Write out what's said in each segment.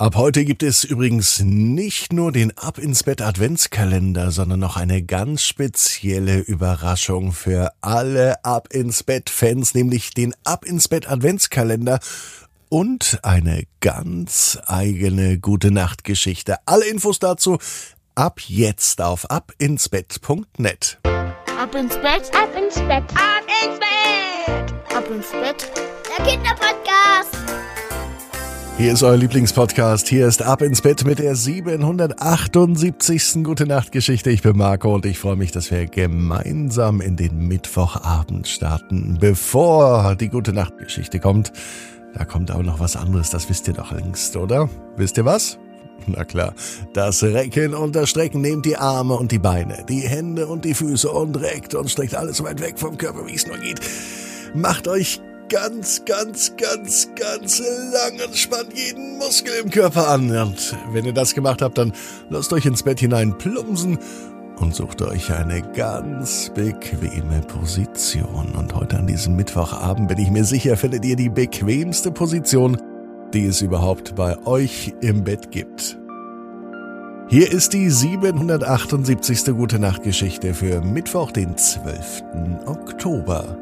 Ab heute gibt es übrigens nicht nur den Ab ins Bett Adventskalender, sondern noch eine ganz spezielle Überraschung für alle Ab ins Bett Fans, nämlich den Ab ins Bett Adventskalender und eine ganz eigene gute Nacht Geschichte. Alle Infos dazu ab jetzt auf abinsbett.net. Ab ins Bett, ab ins Bett, ab ins Bett, ab ins Bett. Der Kinderpodcast. Hier ist euer Lieblingspodcast. Hier ist Ab ins Bett mit der 778. Gute Nacht Geschichte. Ich bin Marco und ich freue mich, dass wir gemeinsam in den Mittwochabend starten. Bevor die Gute Nacht Geschichte kommt, da kommt aber noch was anderes. Das wisst ihr doch längst, oder? Wisst ihr was? Na klar, das Recken und das Strecken nehmt die Arme und die Beine, die Hände und die Füße und reckt und streckt alles so weit weg vom Körper, wie es nur geht. Macht euch ganz, ganz, ganz, ganz lang und spannt jeden Muskel im Körper an. Und wenn ihr das gemacht habt, dann lasst euch ins Bett hinein plumpsen und sucht euch eine ganz bequeme Position. Und heute an diesem Mittwochabend bin ich mir sicher, findet ihr die bequemste Position, die es überhaupt bei euch im Bett gibt. Hier ist die 778. Gute Nacht Geschichte für Mittwoch, den 12. Oktober.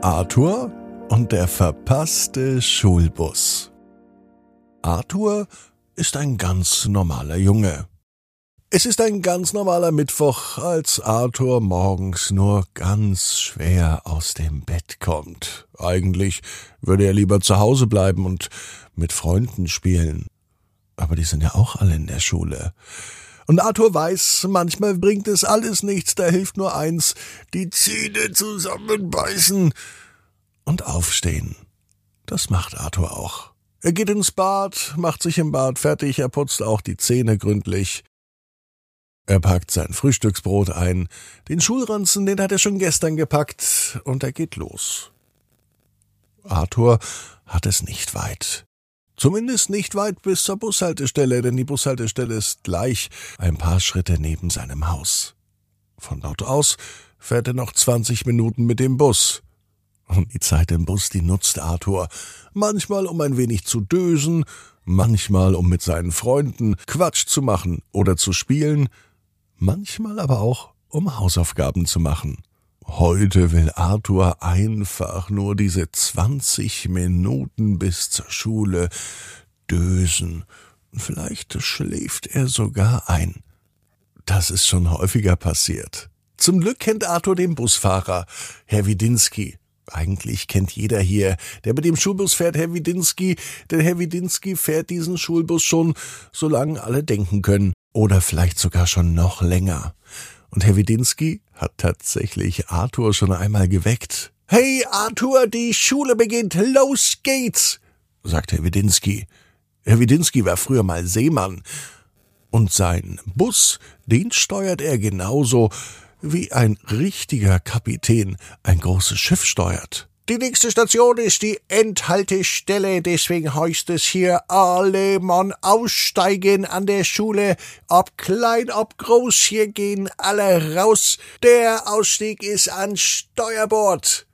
Arthur und der verpasste Schulbus. Arthur ist ein ganz normaler Junge. Es ist ein ganz normaler Mittwoch, als Arthur morgens nur ganz schwer aus dem Bett kommt. Eigentlich würde er lieber zu Hause bleiben und mit Freunden spielen. Aber die sind ja auch alle in der Schule. Und Arthur weiß, manchmal bringt es alles nichts, da hilft nur eins, die Zähne zusammenbeißen und aufstehen. Das macht Arthur auch. Er geht ins Bad, macht sich im Bad fertig, er putzt auch die Zähne gründlich. Er packt sein Frühstücksbrot ein, den Schulranzen, den hat er schon gestern gepackt, und er geht los. Arthur hat es nicht weit. Zumindest nicht weit bis zur Bushaltestelle, denn die Bushaltestelle ist gleich ein paar Schritte neben seinem Haus. Von dort aus fährt er noch zwanzig Minuten mit dem Bus. Und die Zeit im Bus, die nutzt Arthur. Manchmal, um ein wenig zu dösen, manchmal, um mit seinen Freunden Quatsch zu machen oder zu spielen, manchmal aber auch, um Hausaufgaben zu machen. Heute will Arthur einfach nur diese zwanzig Minuten bis zur Schule dösen. Vielleicht schläft er sogar ein. Das ist schon häufiger passiert. Zum Glück kennt Arthur den Busfahrer, Herr Widinski. Eigentlich kennt jeder hier, der mit dem Schulbus fährt, Herr Widinski, denn Herr Widinski fährt diesen Schulbus schon, solange alle denken können, oder vielleicht sogar schon noch länger. Und Herr Widinski hat tatsächlich Arthur schon einmal geweckt. Hey Arthur, die Schule beginnt, los geht's, sagt Herr Widinski. Herr Widinski war früher mal Seemann, und sein Bus, den steuert er genauso, wie ein richtiger Kapitän ein großes Schiff steuert. Die nächste Station ist die Endhaltestelle, deswegen heißt es hier, alle Mann aussteigen an der Schule, ob klein, ob groß, hier gehen alle raus. Der Ausstieg ist an Steuerbord.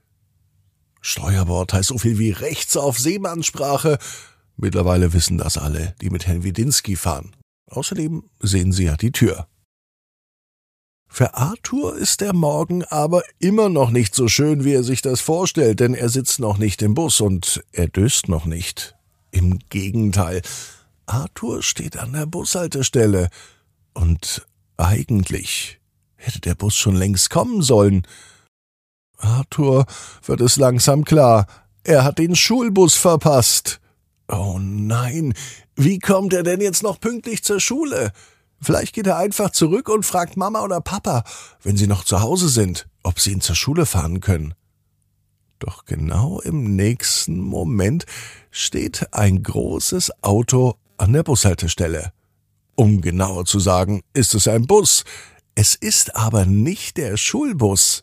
Steuerbord heißt so viel wie rechts auf Seemannssprache. Mittlerweile wissen das alle, die mit Herrn Widinski fahren. Außerdem sehen sie ja die Tür. Für Arthur ist der Morgen aber immer noch nicht so schön, wie er sich das vorstellt, denn er sitzt noch nicht im Bus und er döst noch nicht. Im Gegenteil, Arthur steht an der Bushaltestelle und eigentlich hätte der Bus schon längst kommen sollen. Arthur wird es langsam klar, er hat den Schulbus verpasst. Oh nein, wie kommt er denn jetzt noch pünktlich zur Schule? Vielleicht geht er einfach zurück und fragt Mama oder Papa, wenn sie noch zu Hause sind, ob sie ihn zur Schule fahren können. Doch genau im nächsten Moment steht ein großes Auto an der Bushaltestelle. Um genauer zu sagen, ist es ein Bus. Es ist aber nicht der Schulbus.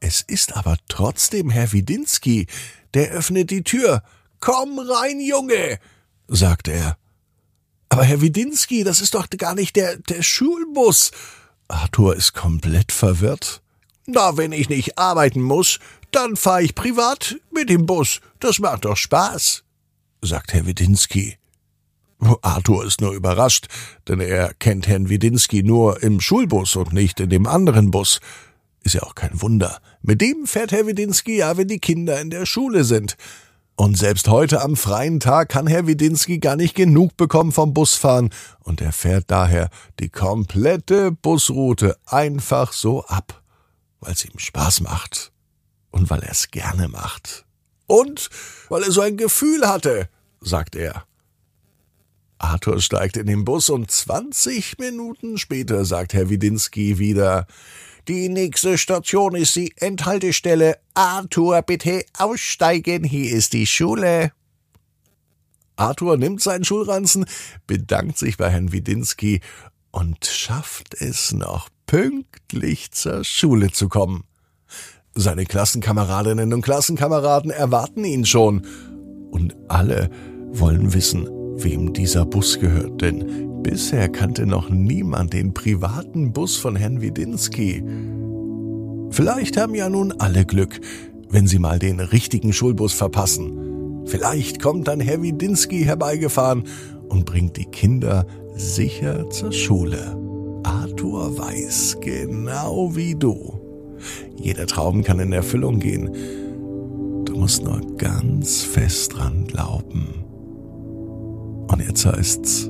Es ist aber trotzdem Herr Widinski. Der öffnet die Tür. Komm rein, Junge, sagt er. Aber Herr Widinski, das ist doch gar nicht der, der Schulbus. Arthur ist komplett verwirrt. Na, wenn ich nicht arbeiten muss, dann fahre ich privat mit dem Bus. Das macht doch Spaß, sagt Herr Widinski. Arthur ist nur überrascht, denn er kennt Herrn Widinski nur im Schulbus und nicht in dem anderen Bus. Ist ja auch kein Wunder. Mit dem fährt Herr Widinski ja, wenn die Kinder in der Schule sind. Und selbst heute am freien Tag kann Herr Widinski gar nicht genug bekommen vom Busfahren und er fährt daher die komplette Busroute einfach so ab, weil es ihm Spaß macht und weil er es gerne macht. Und weil er so ein Gefühl hatte, sagt er. Arthur steigt in den Bus und zwanzig Minuten später sagt Herr Widinski wieder Die nächste Station ist die Endhaltestelle. Arthur, bitte aussteigen, hier ist die Schule. Arthur nimmt seinen Schulranzen, bedankt sich bei Herrn Widinski und schafft es noch pünktlich zur Schule zu kommen. Seine Klassenkameradinnen und Klassenkameraden erwarten ihn schon, und alle wollen wissen, wem dieser Bus gehört, denn bisher kannte noch niemand den privaten Bus von Herrn Widinski. Vielleicht haben ja nun alle Glück, wenn sie mal den richtigen Schulbus verpassen. Vielleicht kommt dann Herr Widinski herbeigefahren und bringt die Kinder sicher zur Schule. Arthur weiß genau wie du. Jeder Traum kann in Erfüllung gehen. Du musst nur ganz fest dran glauben. Und jetzt heißt's,